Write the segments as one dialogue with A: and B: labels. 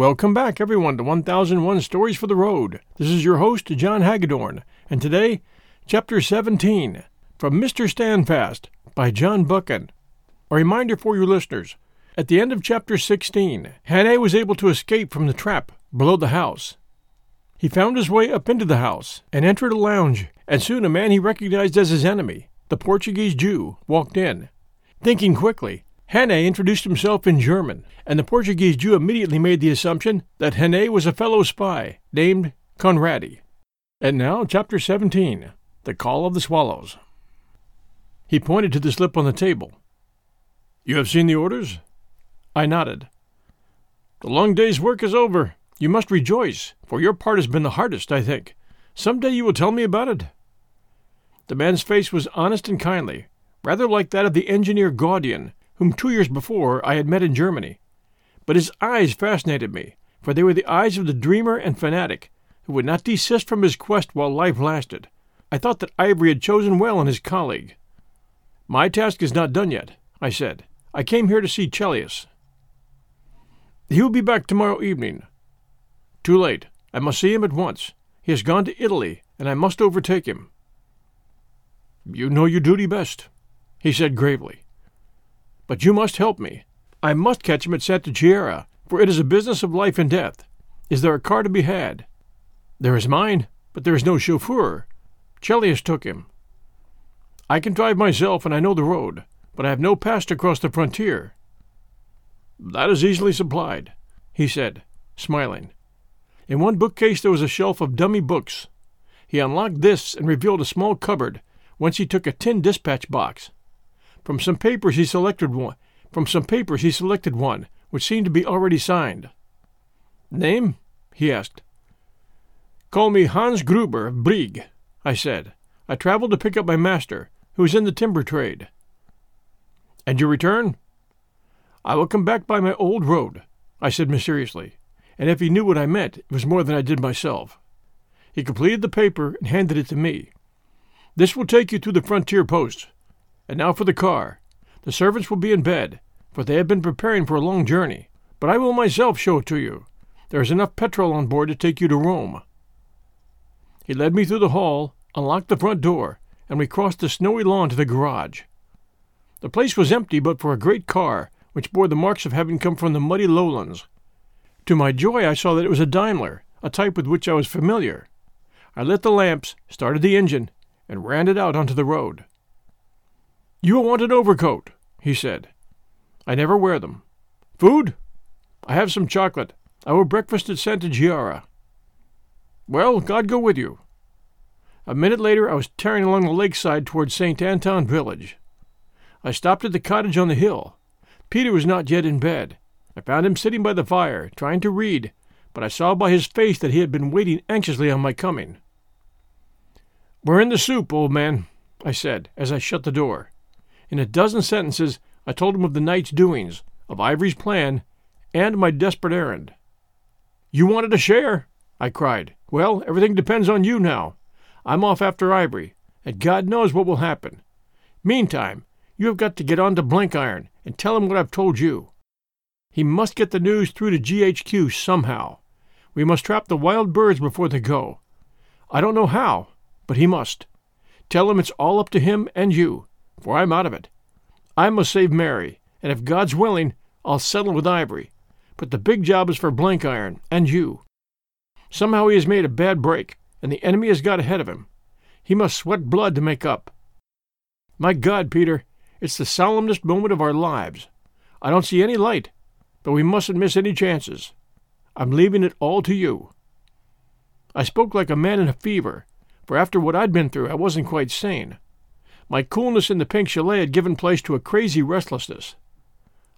A: Welcome back, everyone, to 1001 Stories for the Road. This is your host, John Hagedorn, and today, Chapter 17 from Mr. Standfast by John Buchan. A reminder for your listeners at the end of Chapter 16, Hannay was able to escape from the trap below the house. He found his way up into the house and entered a lounge, and soon a man he recognized as his enemy, the Portuguese Jew, walked in. Thinking quickly, Hannay introduced himself in German, and the Portuguese Jew immediately made the assumption that Hannay was a fellow spy named Conradi. And now, Chapter 17 The Col of the Swallows. He pointed to the slip on the table. You have seen the orders? I nodded. The long day's work is over. You must rejoice, for your part has been the hardest, I think. Some day you will tell me about it. The man's face was honest and kindly, rather like that of the engineer Gaudian, whom two years before I had met in Germany. But his eyes fascinated me, for they were the eyes of the dreamer and fanatic, who would not desist from his quest while life lasted. I thought that Ivory had chosen well in his colleague. My task is not done yet, I said. I came here to see Chelius. He will be back tomorrow evening. Too late. I must see him at once. He has gone to Italy, and I must overtake him. You know your duty best, he said gravely. But you must help me. I must catch him at Santa Chiara, for it is a business of life and death. Is there a car to be had? There is mine, but there is no chauffeur. Chelius took him. I can drive myself, and I know the road, but I have no pass to cross the frontier. That is easily supplied, he said, smiling. In one bookcase there was a shelf of dummy books. He unlocked this and revealed a small cupboard, whence he took a tin dispatch box. From some papers he selected one. From some papers he selected one, which seemed to be already signed. Name? he asked. Call me Hans Gruber of Brieg, I said. I traveled to pick up my master, who is in the timber trade. And your return? I will come back by my old road, I said mysteriously, and if he knew what I meant, it was more than I did myself. He completed the paper and handed it to me. This will take you to the frontier post. And now for the car. The servants will be in bed, for they have been preparing for a long journey. But I will myself show it to you. There is enough petrol on board to take you to Rome. He led me through the hall, unlocked the front door, and we crossed the snowy lawn to the garage. The place was empty but for a great car, which bore the marks of having come from the muddy lowlands. To my joy, I saw that it was a Daimler, a type with which I was familiar. I lit the lamps, started the engine, and ran it out onto the road. You will want an overcoat, he said. I never wear them. Food? I have some chocolate. I will breakfast at Santa Chiara. Well, God go with you. A minute later, I was tearing along the lakeside toward St. Anton village. I stopped at the cottage on the hill. Peter was not yet in bed. I found him sitting by the fire, trying to read, but I saw by his face that he had been waiting anxiously on my coming. We're in the soup, old man, I said, as I shut the door. In a dozen sentences, I told him of the night's doings, of Ivory's plan, and my desperate errand. You wanted a share? I cried. Well, everything depends on you now. I'm off after Ivory, and God knows what will happen. Meantime, you have got to get on to Blenkiron and tell him what I've told you. He must get the news through to GHQ somehow. We must trap the wild birds before they go. I don't know how, but he must. Tell him it's all up to him and you, for I'm out of it. I must save Mary, and if God's willing, I'll settle with Ivory. But the big job is for Blenkiron and you. Somehow he has made a bad break, and the enemy has got ahead of him. He must sweat blood to make up, My God, Peter, it's the solemnest moment of our lives. I don't see any light, but we mustn't miss any chances. I'm leaving it all to you. I spoke like a man in a fever, for after what I'd been through, I wasn't quite sane. My coolness in the pink chalet had given place to a crazy restlessness.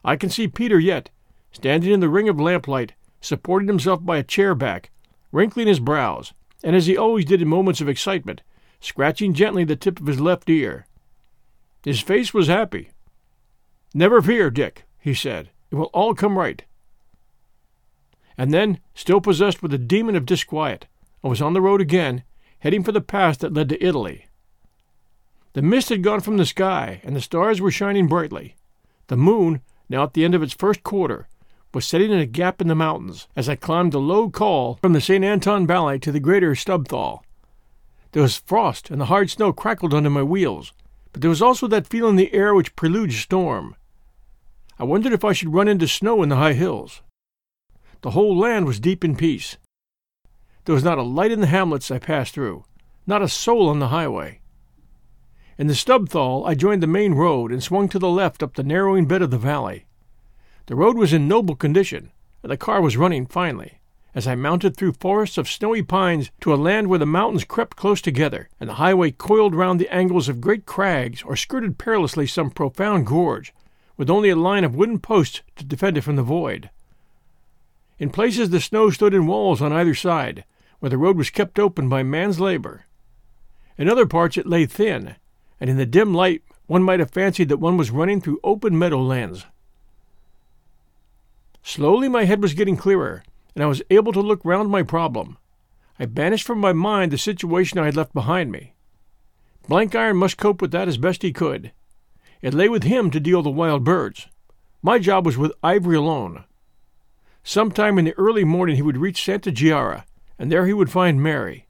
A: I can see Peter yet, standing in the ring of lamplight, supporting himself by a chair back, wrinkling his brows, and as he always did in moments of excitement, scratching gently the tip of his left ear. His face was happy. Never fear, Dick, he said. It will all come right. And then, still possessed with a demon of disquiet, I was on the road again, heading for the pass that led to Italy. The mist had gone from the sky, and the stars were shining brightly. The moon, now at the end of its first quarter, was setting in a gap in the mountains as I climbed the low col from the St. Anton Valley to the greater Staubthal. There was frost, and the hard snow crackled under my wheels, but there was also that feel in the air which preludes storm. I wondered if I should run into snow in the high hills. The whole land was deep in peace. There was not a light in the hamlets I passed through, not a soul on the highway. In the Staubthal, I joined the main road and swung to the left up the narrowing bed of the valley. The road was in noble condition, and the car was running finely, as I mounted through forests of snowy pines to a land where the mountains crept close together, and the highway coiled round the angles of great crags or skirted perilously some profound gorge, with only a line of wooden posts to defend it from the void. In places the snow stood in walls on either side, where the road was kept open by man's labor. In other parts it lay thin, and in the dim light one might have fancied that one was running through open meadowlands. Slowly my head was getting clearer, and I was able to look round my problem. I banished from my mind the situation I had left behind me. Blenkiron must cope with that as best he could. It lay with him to deal the wild birds. My job was with Ivory alone. Sometime in the early morning he would reach Santa Chiara, and there he would find Mary.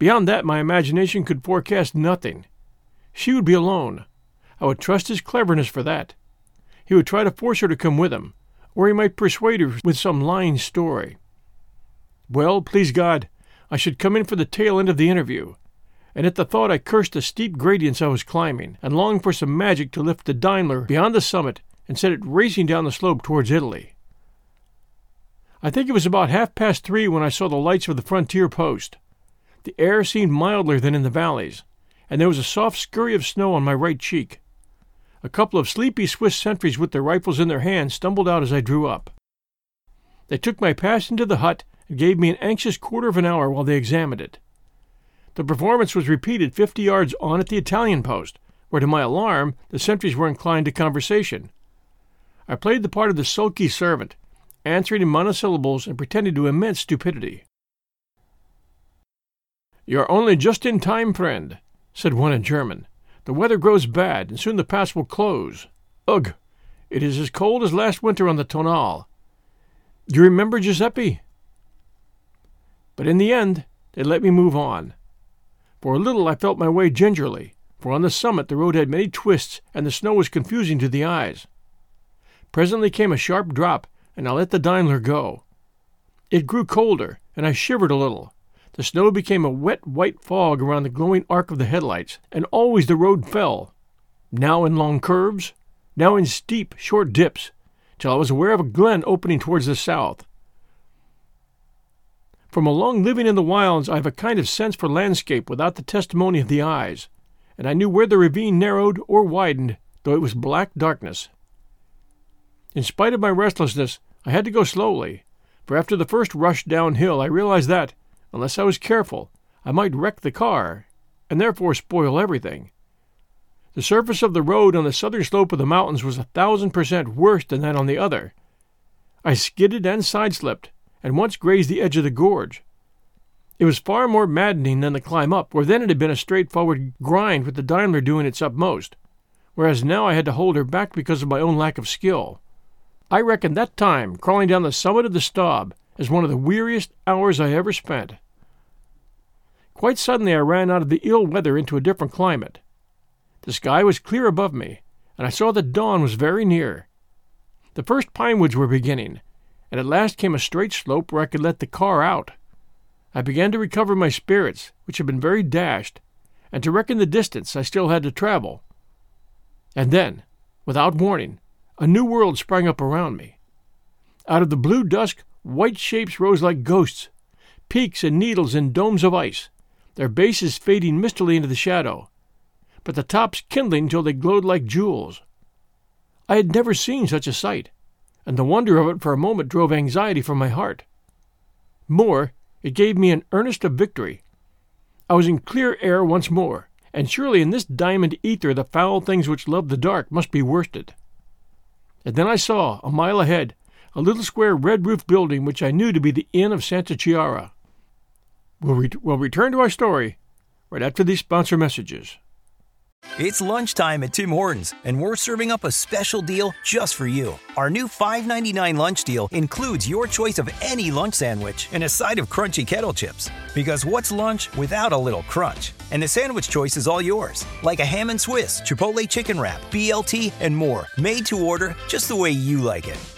A: Beyond that, my imagination could forecast nothing. She would be alone. I would trust his cleverness for that. He would try to force her to come with him, or he might persuade her with some lying story. Well, please God, I should come in for the tail end of the interview, and at the thought I cursed the steep gradients I was climbing, and longed for some magic to lift the Daimler beyond the summit and set it racing down the slope towards Italy. I think it was about half past three when I saw the lights of the frontier post. The air seemed milder than in the valleys, and there was a soft scurry of snow on my right cheek. A couple of sleepy Swiss sentries with their rifles in their hands stumbled out as I drew up. They took my pass into the hut and gave me an anxious quarter of an hour while they examined it. The performance was repeated fifty yards on at the Italian post, where to my alarm the sentries were inclined to conversation. I played the part of the sulky servant, answering in monosyllables and pretending to immense stupidity. You're only just in time, friend, said one in German. The weather grows bad, and soon the pass will close. Ugh! It is as cold as last winter on the Tonal. You remember Giuseppe? But in the end, they let me move on. For a little I felt my way gingerly, for on the summit the road had many twists and the snow was confusing to the eyes. Presently came a sharp drop, and I let the Daimler go. It grew colder, and I shivered a little. The snow became a wet white fog around the glowing arc of the headlights, and always the road fell, now in long curves, now in steep, short dips, till I was aware of a glen opening towards the south. From a long living in the wilds, I have a kind of sense for landscape without the testimony of the eyes, and I knew where the ravine narrowed or widened, though it was black darkness. In spite of my restlessness, I had to go slowly, for after the first rush downhill, I realized that, Unless I was careful, I might wreck the car, and therefore spoil everything. The surface of the road on the southern slope of the mountains was a thousand percent worse than that on the other. I skidded and sideslipped, and once grazed the edge of the gorge. It was far more maddening than the climb up, where then it had been a straightforward grind with the Daimler doing its utmost, whereas now I had to hold her back because of my own lack of skill. I reckon that time, crawling down the summit of the Staub, as one of the weariest hours I ever spent. Quite suddenly I ran out of the ill weather into a different climate. The sky was clear above me, and I saw that dawn was very near. The first pine woods were beginning, and at last came a straight slope where I could let the car out. I began to recover my spirits, which had been very dashed, and to reckon the distance I still had to travel, And then, without warning, a new world sprang up around me. Out of the blue dusk, white shapes rose like ghosts, peaks and needles and domes of ice, their bases fading mistily into the shadow, but the tops kindling till they glowed like jewels. I had never seen such a sight, and the wonder of it for a moment drove anxiety from my heart. More, it gave me an earnest of victory. I was in clear air once more, and surely in this diamond ether the foul things which love the dark must be worsted. And then I saw, a mile ahead, a little square red roofed building which I knew to be the Inn of Santa Chiara. We'll, re- we'll return to our story right after these sponsor messages.
B: It's lunchtime at Tim Hortons, and we're serving up a special deal just for you. Our new $5.99 lunch deal includes your choice of any lunch sandwich and a side of crunchy kettle chips. Because what's lunch without a little crunch? And the sandwich choice is all yours, like a ham and Swiss, Chipotle chicken wrap, BLT, and more, made to order just the way you like it.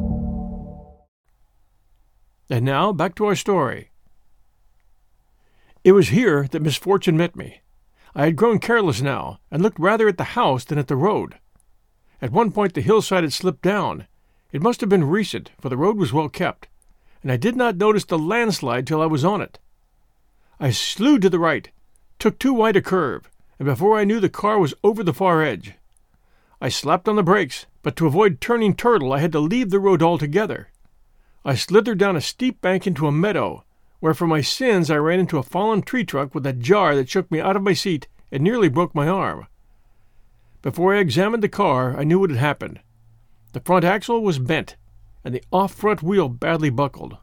A: And now back to our story. It was here that misfortune met me. I had grown careless now, and looked rather at the house than at the road. At one point the hillside had slipped down. It must have been recent, for the road was well kept, and I did not notice the landslide till I was on it. I slewed to the right, took too wide a curve, and before I knew the car was over the far edge. I slapped on the brakes, but to avoid turning turtle I had to leave the road altogether. I slithered down a steep bank into a meadow, where for my sins I ran into a fallen tree trunk with a jar that shook me out of my seat and nearly broke my arm. Before I examined the car, I knew what had happened. The front axle was bent, and the off front wheel badly buckled.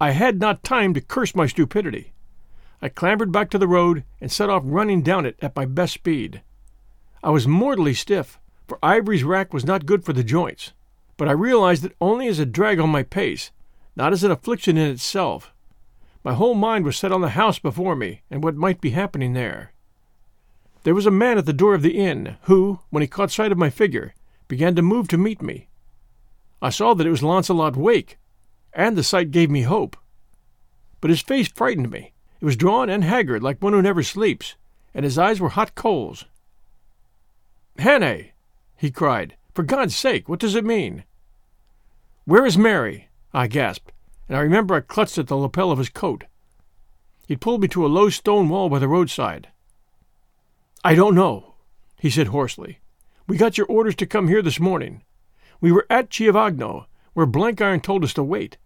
A: I had not time to curse my stupidity. I clambered back to the road and set off running down it at my best speed. I was mortally stiff, for Ivory's rack was not good for the joints but I realized it only as a drag on my pace, not as an affliction in itself. My whole mind was set on the house before me and what might be happening there. There was a man at the door of the inn who, when he caught sight of my figure, began to move to meet me. I saw that it was Launcelot Wake, and the sight gave me hope. But his face frightened me. It was drawn and haggard like one who never sleeps, and his eyes were hot coals. Hannay! he cried. For God's sake, what does it mean? Where is Mary? I gasped, and I remember I clutched at the lapel of his coat. He pulled me to a low stone wall by the roadside. I don't know, he said hoarsely. We got your orders to come here this morning. We were at Chiavagno, where Blenkiron told us to wait.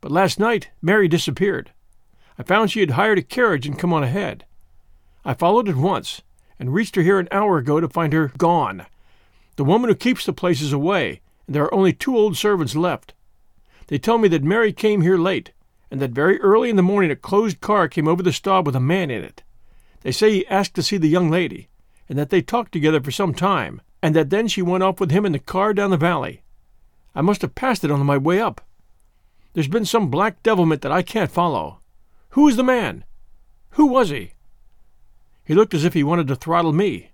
A: But last night Mary disappeared. I found she had hired a carriage and come on ahead. I followed at once, and reached her here an hour ago to find her gone. The woman who keeps the place is away, and there are only two old servants left. They tell me that Mary came here late, and that very early in the morning a closed car came over the Staub with a man in it. They say he asked to see the young lady, and that they talked together for some time, and that then she went off with him in the car down the valley. I must have passed it on my way up. There's been some black devilment that I can't follow. Who is the man? Who was he? He looked as if he wanted to throttle me.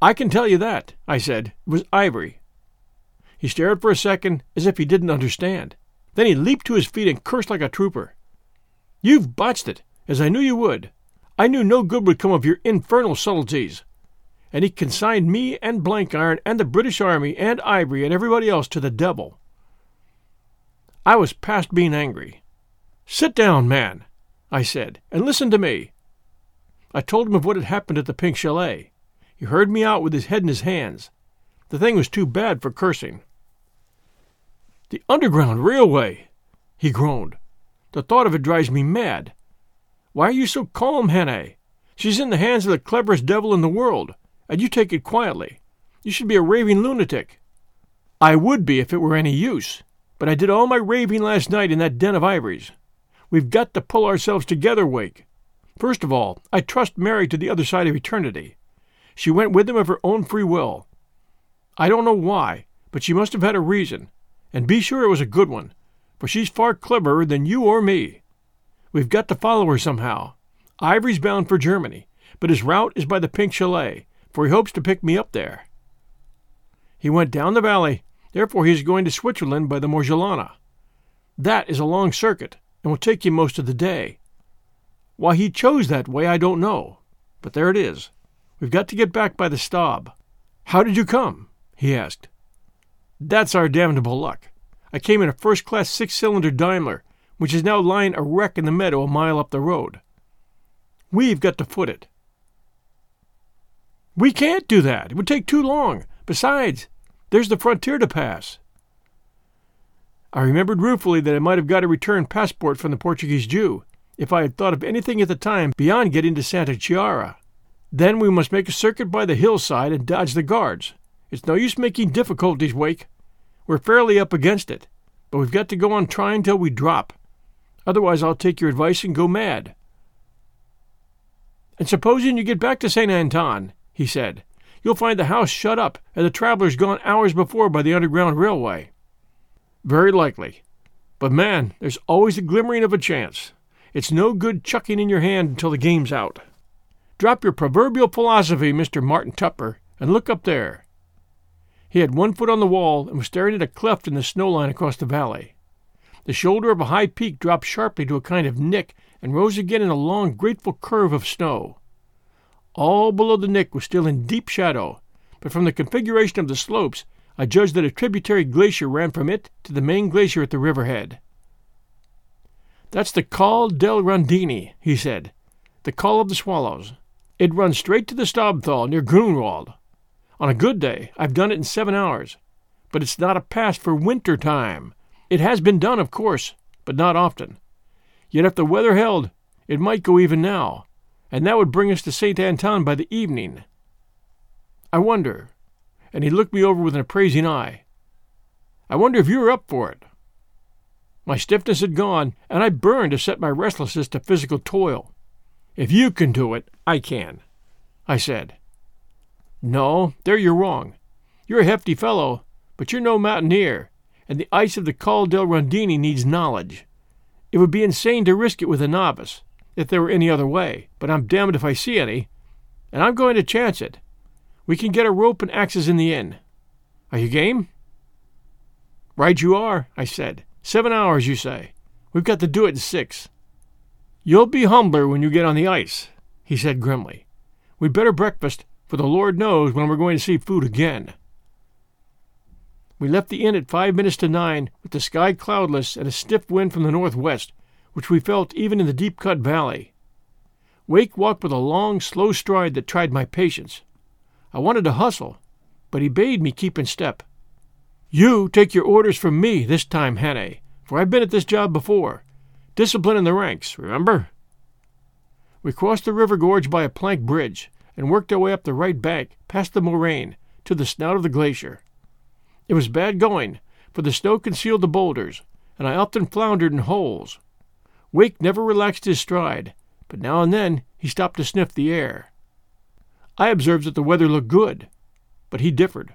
A: I can tell you that, I said. It was Ivory. He stared for a second as if he didn't understand. Then he leaped to his feet and cursed like a trooper. You've botched it, as I knew you would. I knew no good would come of your infernal subtleties. And he consigned me and Blenkiron and the British Army and Ivory and everybody else to the devil. I was past being angry. Sit down, man, I said, and listen to me. I told him of what had happened at the Pink Chalet. He heard me out with his head in his hands. The thing was too bad for cursing. The Underground Railway! he groaned. The thought of it drives me mad. Why are you so calm, Hannay? She's in the hands of the cleverest devil in the world, and you take it quietly. You should be a raving lunatic. I would be if it were any use, But I did all my raving last night in that den of Ivory's. We've got to pull ourselves together, Wake. First of all, I trust Mary to the other side of eternity. She went with him of her own free will. I don't know why, but she must have had a reason, and be sure it was a good one, for she's far cleverer than you or me. We've got to follow her somehow. Ivory's bound for Germany, but his route is by the Pink Chalet, for he hopes to pick me up there. He went down the valley, therefore he is going to Switzerland by the Morgellona. That is a long circuit, and will take him most of the day. Why he chose that way, I don't know, but there it is. We've got to get back by the Staub. How did you come? he asked. That's our damnable luck. I came in a first class six cylinder Daimler, which is now lying a wreck in the meadow a mile up the road. We've got to foot it. We can't do that. It would take too long. Besides, there's the frontier to pass. I remembered ruefully that I might have got a return passport from the Portuguese Jew if I had thought of anything at the time beyond getting to Santa Chiara. Then we must make a circuit by the hillside and dodge the guards. It's no use making difficulties, Wake. We're fairly up against it, but we've got to go on trying till we drop. Otherwise, I'll take your advice and go mad. And supposing you get back to St. Anton, he said, you'll find the house shut up and the travelers gone hours before by the Underground Railway. Very likely. But man, there's always a glimmering of a chance. It's no good chucking in your hand until the game's out. Drop your proverbial philosophy, Mr. Martin Tupper, and look up there. He had one foot on the wall and was staring at a cleft in the snow line across the valley. The shoulder of a high peak dropped sharply to a kind of nick and rose again in a long, graceful curve of snow. All below the nick was still in deep shadow, but from the configuration of the slopes, I judged that a tributary glacier ran from it to the main glacier at the river head. That's the Col del Rondini, he said, the col of the Swallows. It runs straight to the Staubthal near Grunwald. On a good day, I've done it in seven hours. But it's not a pass for winter time. It has been done, of course, but not often. Yet if the weather held, it might go even now, and that would bring us to St. Anton by the evening. I wonder, and he looked me over with an appraising eye. I wonder if you're up for it. My stiffness had gone, and I burned to set my restlessness to physical toil. If you can do it, I can, I said. No, there you're wrong. You're a hefty fellow, but you're no mountaineer, and the ice of the Col del Rondini needs knowledge. It would be insane to risk it with a novice, if there were any other way, but I'm damned if I see any, and I'm going to chance it. We can get a rope and axes in the inn. Are you game? Right you are, I said. Seven hours, you say. We've got to do it in six. You'll be humbler when you get on the ice, he said grimly. We'd better breakfast, for the Lord knows when we're going to see food again. We left the inn at five minutes to nine, with the sky cloudless and a stiff wind from the northwest, which we felt even in the deep cut valley. Wake walked with a long, slow stride that tried my patience. I wanted to hustle, but he bade me keep in step. You take your orders from me this time, Hannay, for I've been at this job before, Discipline in the ranks, remember? We crossed the river gorge by a plank bridge and worked our way up the right bank, past the moraine, to the snout of the glacier. It was bad going, for the snow concealed the boulders, and I often floundered in holes. Wake never relaxed his stride, but now and then he stopped to sniff the air. I observed that the weather looked good, but he differed.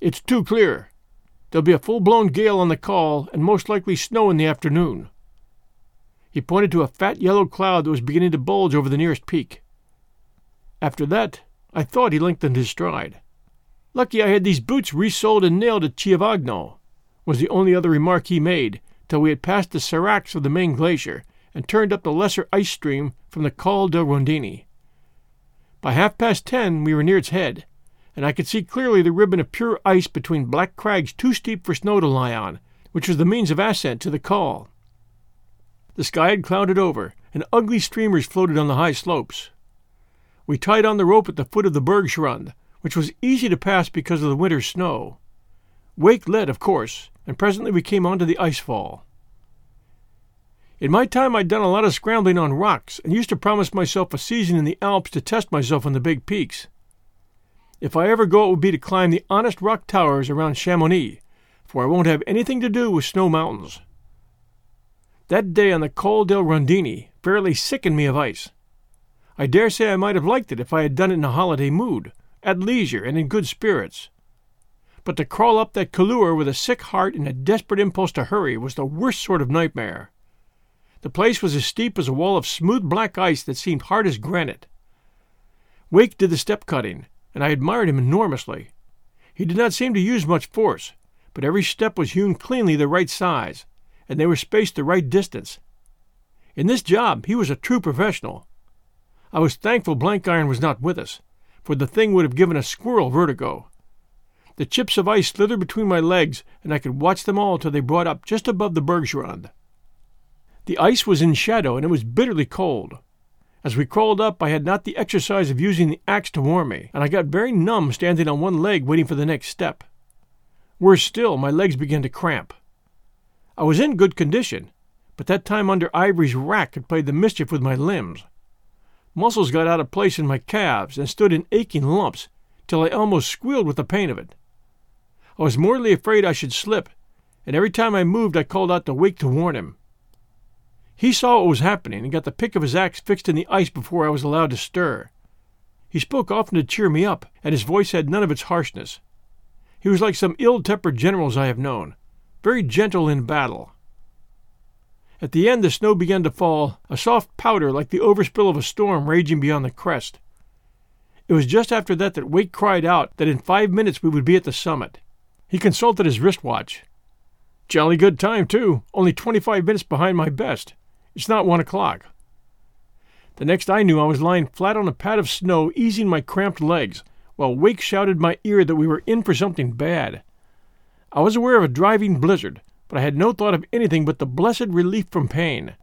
A: It's too clear. There'll be a full blown gale on the col and most likely snow in the afternoon. He pointed to a fat yellow cloud that was beginning to bulge over the nearest peak. After that, I thought he lengthened his stride. Lucky I had these boots resoled and nailed at Chiavagno, was the only other remark he made till we had passed the seracs of the main glacier and turned up the lesser ice stream from the Col del Rondini. By half past ten we were near its head, and I could see clearly the ribbon of pure ice between black crags too steep for snow to lie on, which was the means of ascent to the col. The sky had clouded over, and ugly streamers floated on the high slopes. We tied on the rope at the foot of the bergschrund, which was easy to pass because of the winter's snow. Wake led, of course, and presently we came onto the ice fall. In my time, I'd done a lot of scrambling on rocks and used to promise myself a season in the Alps to test myself on the big peaks. If I ever go, it would be to climb the honest rock towers around Chamonix, for I won't have anything to do with snow mountains. That day on the Col del Rondini fairly sickened me of ice. I dare say I might have liked it if I had done it in a holiday mood, at leisure and in good spirits. But to crawl up that couloir with a sick heart and a desperate impulse to hurry was the worst sort of nightmare. The place was as steep as a wall of smooth black ice that seemed hard as granite. Wake did the step cutting, and I admired him enormously. He did not seem to use much force, but every step was hewn cleanly the right size, and they were spaced the right distance. In this job he was a true professional. I was thankful Blenkiron was not with us, for the thing would have given a squirrel vertigo. The chips of ice slithered between my legs, and I could watch them all till they brought up just above the bergschrund. The ice was in shadow, and it was bitterly cold. As we crawled up, I had not the exercise of using the axe to warm me, and I got very numb standing on one leg waiting for the next step. Worse still, my legs began to cramp. I was in good condition, but that time under Ivory's rack had played the mischief with my limbs. Muscles got out of place in my calves and stood in aching lumps till I almost squealed with the pain of it. I was mortally afraid I should slip, and every time I moved I called out to Wake to warn him. He saw what was happening and got the pick of his axe fixed in the ice before I was allowed to stir. He spoke often to cheer me up, and his voice had none of its harshness. He was like some ill tempered generals I have known, very gentle in battle. At the end, the snow began to fall, a soft powder like the overspill of a storm raging beyond the crest. It was just after that that Wake cried out that in five minutes we would be at the summit. He consulted his wristwatch. Jolly good time, too, only twenty five minutes behind my best. It's not one o'clock. The next I knew, I was lying flat on a pad of snow, easing my cramped legs, while Wake shouted my ear that we were in for something bad. I was aware of a driving blizzard, but I had no thought of anything but the blessed relief from pain.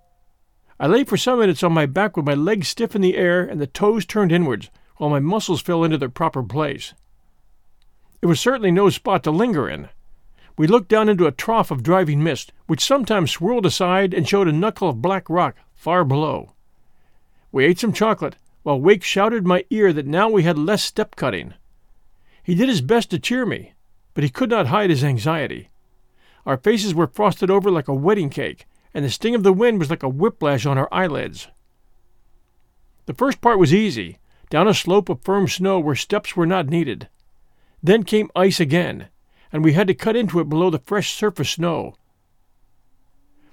A: I lay for some minutes on my back with my legs stiff in the air and the toes turned inwards, while my muscles fell into their proper place. It was certainly no spot to linger in. We looked down into a trough of driving mist, which sometimes swirled aside and showed a knuckle of black rock far below. We ate some chocolate, while Wake shouted in my ear that now we had less step cutting. He did his best to cheer me, but he could not hide his anxiety. Our faces were frosted over like a wedding cake, and the sting of the wind was like a whiplash on our eyelids. The first part was easy, down a slope of firm snow where steps were not needed. Then came ice again, and we had to cut into it below the fresh surface snow.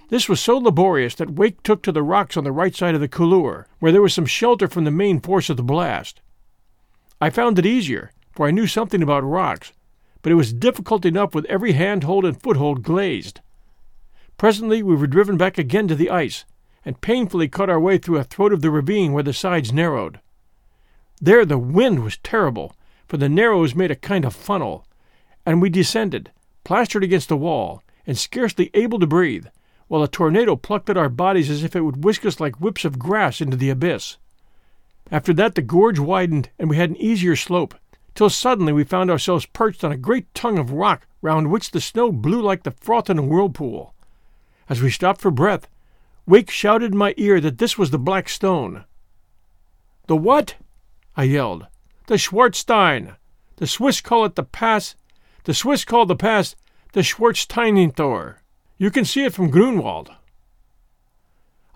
A: This was so laborious that Wake took to the rocks on the right side of the couloir, where there was some shelter from the main force of the blast. I found it easier, for I knew something about rocks, but it was difficult enough with every handhold and foothold glazed. Presently we were driven back again to the ice, and painfully cut our way through a throat of the ravine where the sides narrowed. There the wind was terrible, for the narrows made a kind of funnel, and we descended, plastered against the wall, and scarcely able to breathe, while a tornado plucked at our bodies as if it would whisk us like whips of grass into the abyss. After that the gorge widened, and we had an easier slope, till suddenly we found ourselves perched on a great tongue of rock round which the snow blew like the froth in a whirlpool. As we stopped for breath, Wake shouted in my ear that this was the Black Stone. The what? I yelled. The Schwarzstein. The Swiss call it the Pass. The Swiss call the pass the Schwarzsteinentor. You can see it from Grunwald.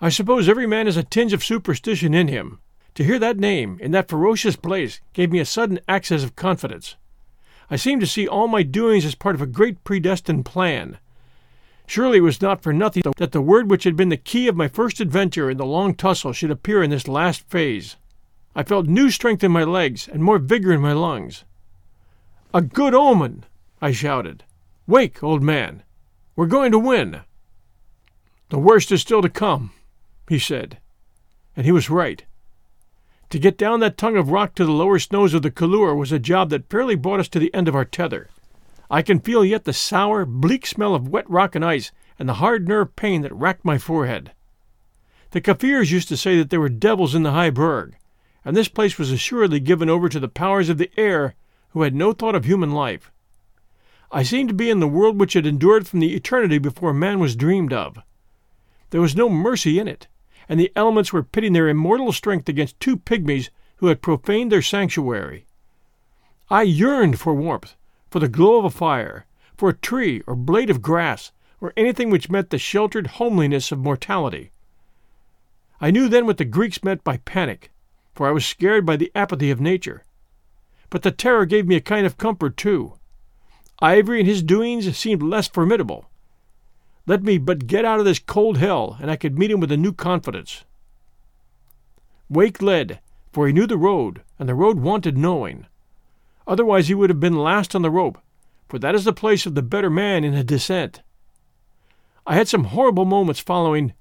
A: I suppose every man has a tinge of superstition in him. To hear that name in that ferocious place gave me a sudden access of confidence. I seemed to see all my doings as part of a great predestined plan. Surely it was not for nothing that the word which had been the key of my first adventure in the long tussle should appear in this last phase. I felt new strength in my legs and more vigor in my lungs. A good omen! I shouted. Wake, old man! We're going to win. The worst is still to come, he said. And he was right. To get down that tongue of rock to the lower snows of the couloir was a job that fairly brought us to the end of our tether. I can feel yet the sour, bleak smell of wet rock and ice and the hard nerve pain that racked my forehead. The Kaffirs used to say that there were devils in the High Berg, and this place was assuredly given over to the powers of the air who had no thought of human life. I seemed to be in the world which had endured from the eternity before man was dreamed of. There was no mercy in it, and the elements were pitting their immortal strength against two pygmies who had profaned their sanctuary. I yearned for warmth, for the glow of a fire, for a tree or blade of grass or anything which meant the sheltered homeliness of mortality. I knew then what the Greeks meant by panic, for I was scared by the apathy of nature. But the terror gave me a kind of comfort, too. Ivory and his doings seemed less formidable. Let me but get out of this cold hell, and I could meet him with a new confidence. Wake led, for he knew the road, and the road wanted knowing. Otherwise he would have been last on the rope, for that is the place of the better man in a descent. I had some horrible moments following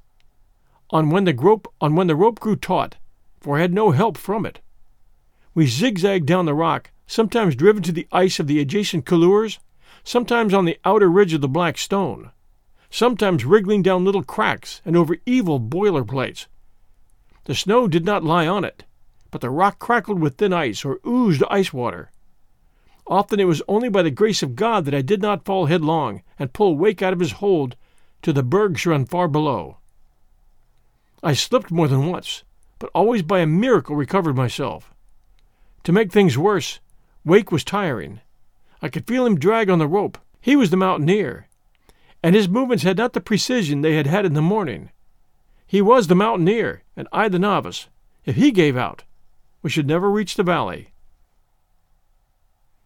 A: on when the rope on when the rope grew taut, for I had no help from it. We zigzagged down the rock, sometimes driven to the ice of the adjacent couloirs, sometimes on the outer ridge of the black stone, sometimes wriggling down little cracks and over evil boiler plates. The snow did not lie on it, but the rock crackled with thin ice or oozed ice water. Often it was only by the grace of God that I did not fall headlong and pull Wake out of his hold to the bergschrund far below. I slipped more than once, but always by a miracle recovered myself. To make things worse, Wake was tiring. I could feel him drag on the rope. He was the mountaineer, and his movements had not the precision they had had in the morning. He was the mountaineer, and I the novice. If he gave out, we should never reach the valley.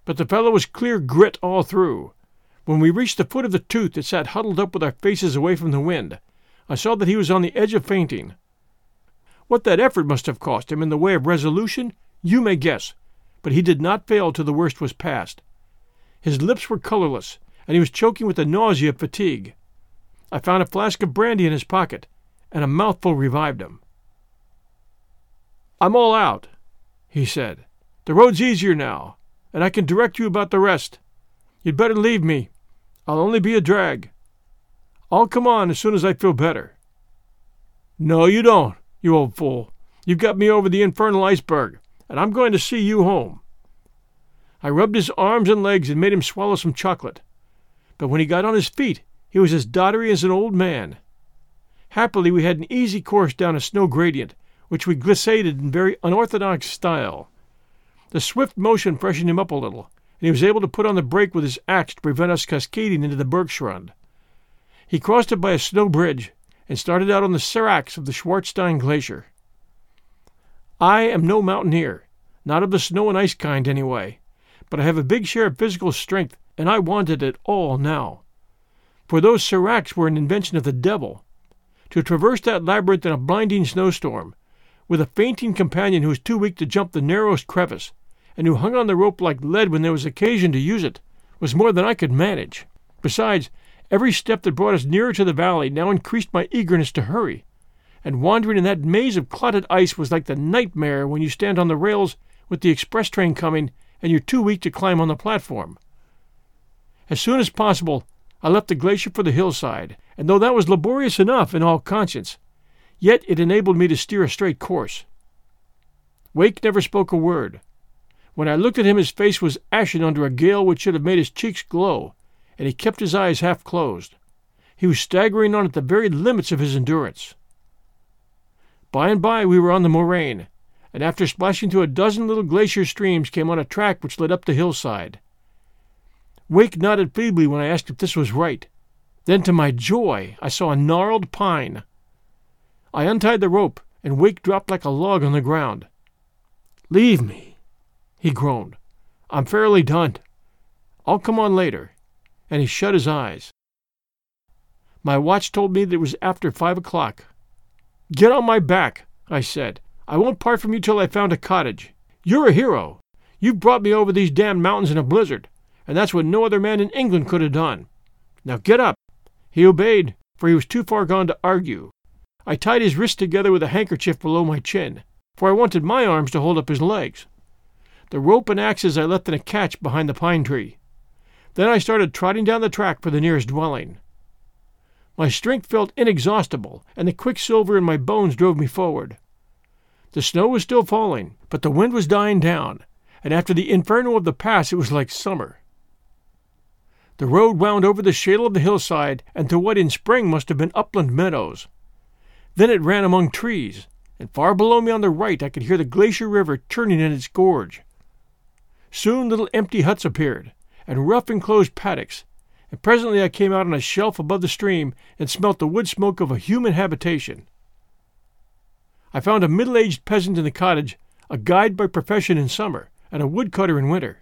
A: But the fellow was clear grit all through. When we reached the foot of the tooth that sat huddled up with our faces away from the wind, I saw that he was on the edge of fainting. What that effort must have cost him in the way of resolution, you may guess, but he did not fail till the worst was past. His lips were colorless, and he was choking with the nausea of fatigue. I found a flask of brandy in his pocket, and a mouthful revived him. I'm all out, he said. The road's easier now, and I can direct you about the rest. You'd better leave me. I'll only be a drag. I'll come on as soon as I feel better. No, you don't, you old fool. You've got me over the infernal iceberg, and I'm going to see you home. I rubbed his arms and legs and made him swallow some chocolate. But when he got on his feet, he was as doddery as an old man. Happily, we had an easy course down a snow gradient, which we glissaded in very unorthodox style. The swift motion freshened him up a little, and he was able to put on the brake with his axe to prevent us cascading into the bergschrund. He crossed it by a snow bridge and started out on the seracs of the Schwarzstein Glacier. I am no mountaineer, not of the snow and ice kind anyway, but I have a big share of physical strength, and I wanted it all now. For those seracs were an invention of the devil. To traverse that labyrinth in a blinding snowstorm, with a fainting companion who was too weak to jump the narrowest crevice, and who hung on the rope like lead when there was occasion to use it, was more than I could manage. Besides, every step that brought us nearer to the valley now increased my eagerness to hurry, and wandering in that maze of clotted ice was like the nightmare when you stand on the rails with the express train coming and you're too weak to climb on the platform. As soon as possible, I left the glacier for the hillside, and though that was laborious enough in all conscience, yet it enabled me to steer a straight course. Wake never spoke a word. When I looked at him, his face was ashen under a gale which should have made his cheeks glow, and he kept his eyes half closed. He was staggering on at the very limits of his endurance. By and by we were on the moraine, and after splashing through a dozen little glacier streams came on a track which led up the hillside. Wake nodded feebly when I asked if this was right. Then, to my joy, I saw a gnarled pine. I untied the rope, and Wake dropped like a log on the ground. Leave me, he groaned. I'm fairly done. I'll come on later. And he shut his eyes. My watch told me that it was after five o'clock. Get on my back, I said. I won't part from you till I've found a cottage. You're a hero. You've brought me over these damned mountains in a blizzard, and that's what no other man in England could have done. Now get up. He obeyed, for he was too far gone to argue. I tied his wrists together with a handkerchief below my chin, for I wanted my arms to hold up his legs. The rope and axes I left in a cache behind the pine tree. Then I started trotting down the track for the nearest dwelling. My strength felt inexhaustible, and the quicksilver in my bones drove me forward. The snow was still falling, but the wind was dying down, and after the inferno of the pass it was like summer. The road wound over the shale of the hillside and to what in spring must have been upland meadows. Then it ran among trees, and far below me on the right I could hear the glacier river churning in its gorge. Soon little empty huts appeared, and rough enclosed paddocks, and presently I came out on a shelf above the stream and smelt the wood smoke of a human habitation. I found a middle aged peasant in the cottage, a guide by profession in summer, and a woodcutter in winter.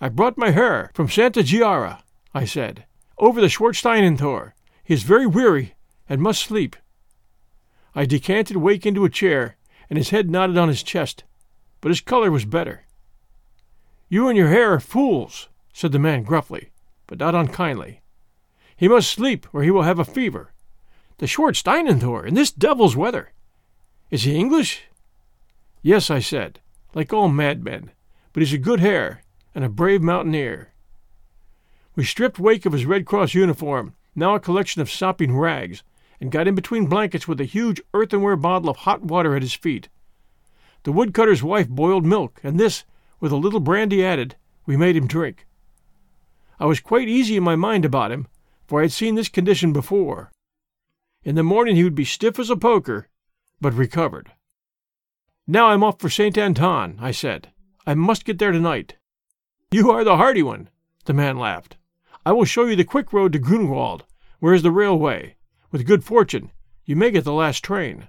A: I brought my Herr from Santa Chiara, I said, over the Schwarzsteinentor. He is very weary and must sleep. I decanted Wake into a chair, and his head nodded on his chest, but his color was better. You and your Herr are fools, said the man gruffly, but not unkindly. He must sleep, or he will have a fever. The Schwarzsteinentor in this devil's weather. Is he English? Yes, I said, like all madmen, but he's a good Herr and a brave mountaineer. We stripped Wake of his Red Cross uniform, now a collection of sopping rags, and got in between blankets with a huge earthenware bottle of hot water at his feet. The woodcutter's wife boiled milk, and this, with a little brandy added, we made him drink. I was quite easy in my mind about him, for I had seen this condition before. In the morning he would be stiff as a poker, but recovered. Now I'm off for St. Anton, I said. I must get there tonight. You are the hardy one, the man laughed. I will show you the quick road to Grunewald, where is the railway. With good fortune, you may get the last train.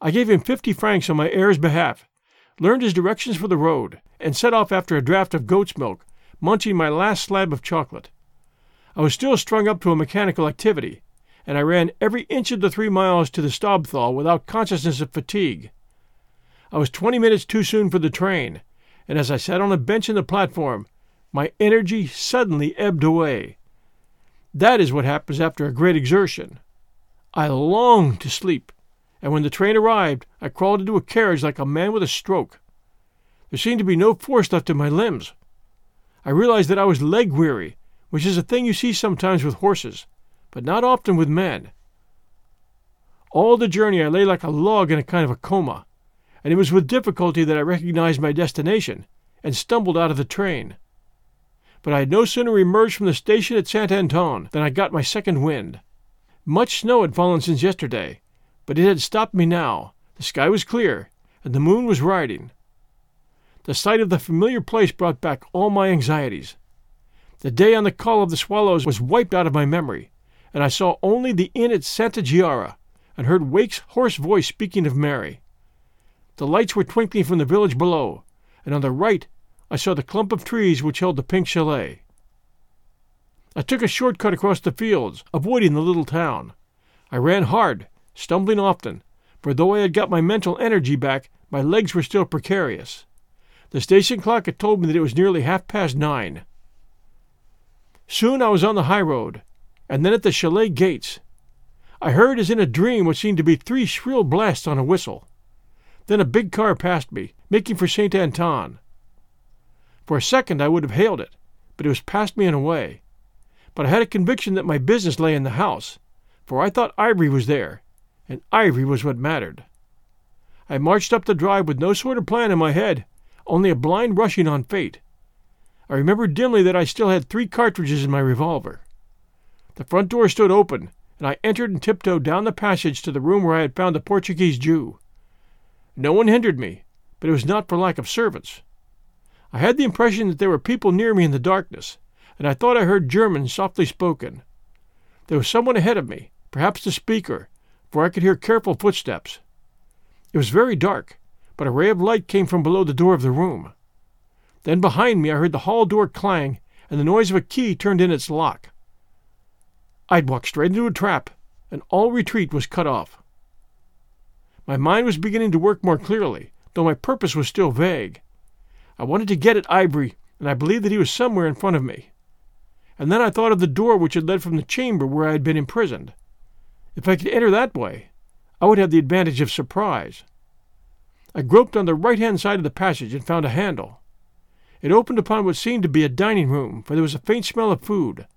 A: I gave him fifty francs on my heir's behalf, learned his directions for the road, and set off after a draught of goat's milk, munching my last slab of chocolate. I was still strung up to a mechanical activity, and I ran every inch of the three miles to the Staubthal without consciousness of fatigue. I was twenty minutes too soon for the train, and as I sat on a bench in the platform, my energy suddenly ebbed away. That is what happens after a great exertion. I longed to sleep, and when the train arrived, I crawled into a carriage like a man with a stroke. There seemed to be no force left in my limbs. I realized that I was leg weary, which is a thing you see sometimes with horses, but not often with men. All the journey I lay like a log in a kind of a coma, and it was with difficulty that I recognized my destination and stumbled out of the train but I had no sooner emerged from the station at Saint Anton than I got my second wind. Much snow had fallen since yesterday, but it had stopped me now. The sky was clear, and the moon was riding. The sight of the familiar place brought back all my anxieties. The day on the Col of the swallows was wiped out of my memory, and I saw only the inn at Santa Chiara, and heard Wake's hoarse voice speaking of Mary. The lights were twinkling from the village below, and on the right I saw the clump of trees which held the pink chalet. I took a short cut across the fields, avoiding the little town. I ran hard, stumbling often, for though I had got my mental energy back, my legs were still precarious. The station clock had told me that it was nearly half past nine. Soon I was on the high road, and then at the chalet gates. I heard as in a dream what seemed to be three shrill blasts on a whistle. Then a big car passed me, making for St. Anton. For a second I would have hailed it, but it was past me and away. But I had a conviction that my business lay in the house, for I thought Ivory was there, and Ivory was what mattered. I marched up the drive with no sort of plan in my head, only a blind rushing on fate. I remember dimly that I still had three cartridges in my revolver. The front door stood open, and I entered and tiptoed down the passage to the room where I had found the Portuguese Jew. No one hindered me, but it was not for lack of servants. I had the impression that there were people near me in the darkness, and I thought I heard German softly spoken. There was someone ahead of me, perhaps the speaker, for I could hear careful footsteps. It was very dark, but a ray of light came from below the door of the room. Then behind me I heard the hall door clang and the noise of a key turned in its lock. I'd walked straight into a trap, and all retreat was cut off. My mind was beginning to work more clearly, though my purpose was still vague. I wanted to get at Ivory, and I believed that he was somewhere in front of me. And then I thought of the door which had led from the chamber where I had been imprisoned. If I could enter that way, I would have the advantage of surprise. I groped on the right hand side of the passage and found a handle. It opened upon what seemed to be a dining room, for there was a faint smell of food.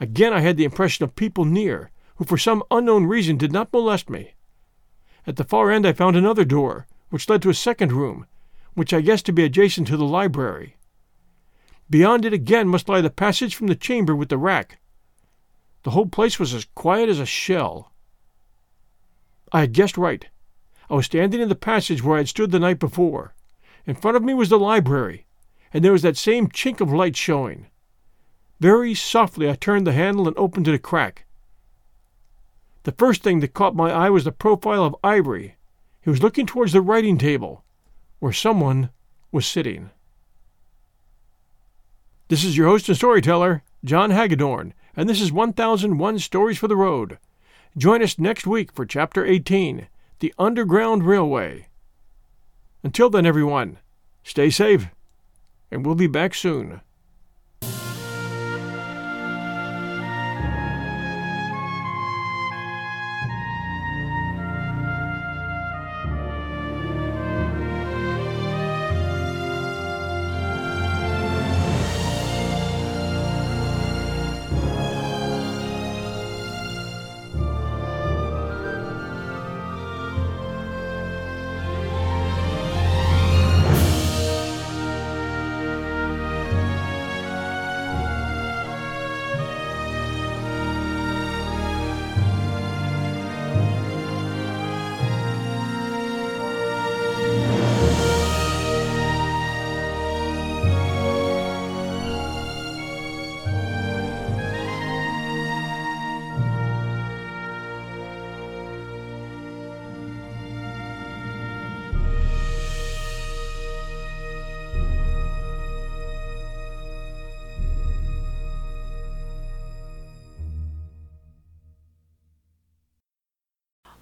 A: Again I had the impression of people near, who for some unknown reason did not molest me. At the far end I found another door, which led to a second room, which I guessed to be adjacent to the library. Beyond it again must lie the passage from the chamber with the rack. The whole place was as quiet as a shell. I had guessed right. I was standing in the passage where I had stood the night before. In front of me was the library, and there was that same chink of light showing. Very softly I turned the handle and opened it a crack. The first thing that caught my eye was the profile of Ivory. He was looking towards the writing table, where someone was sitting. This is your host and storyteller, John Hagedorn, and this is 1001 Stories for the Road. Join us next week for Chapter 18 The Underground Railway. Until then, everyone, stay safe, and we'll be back soon.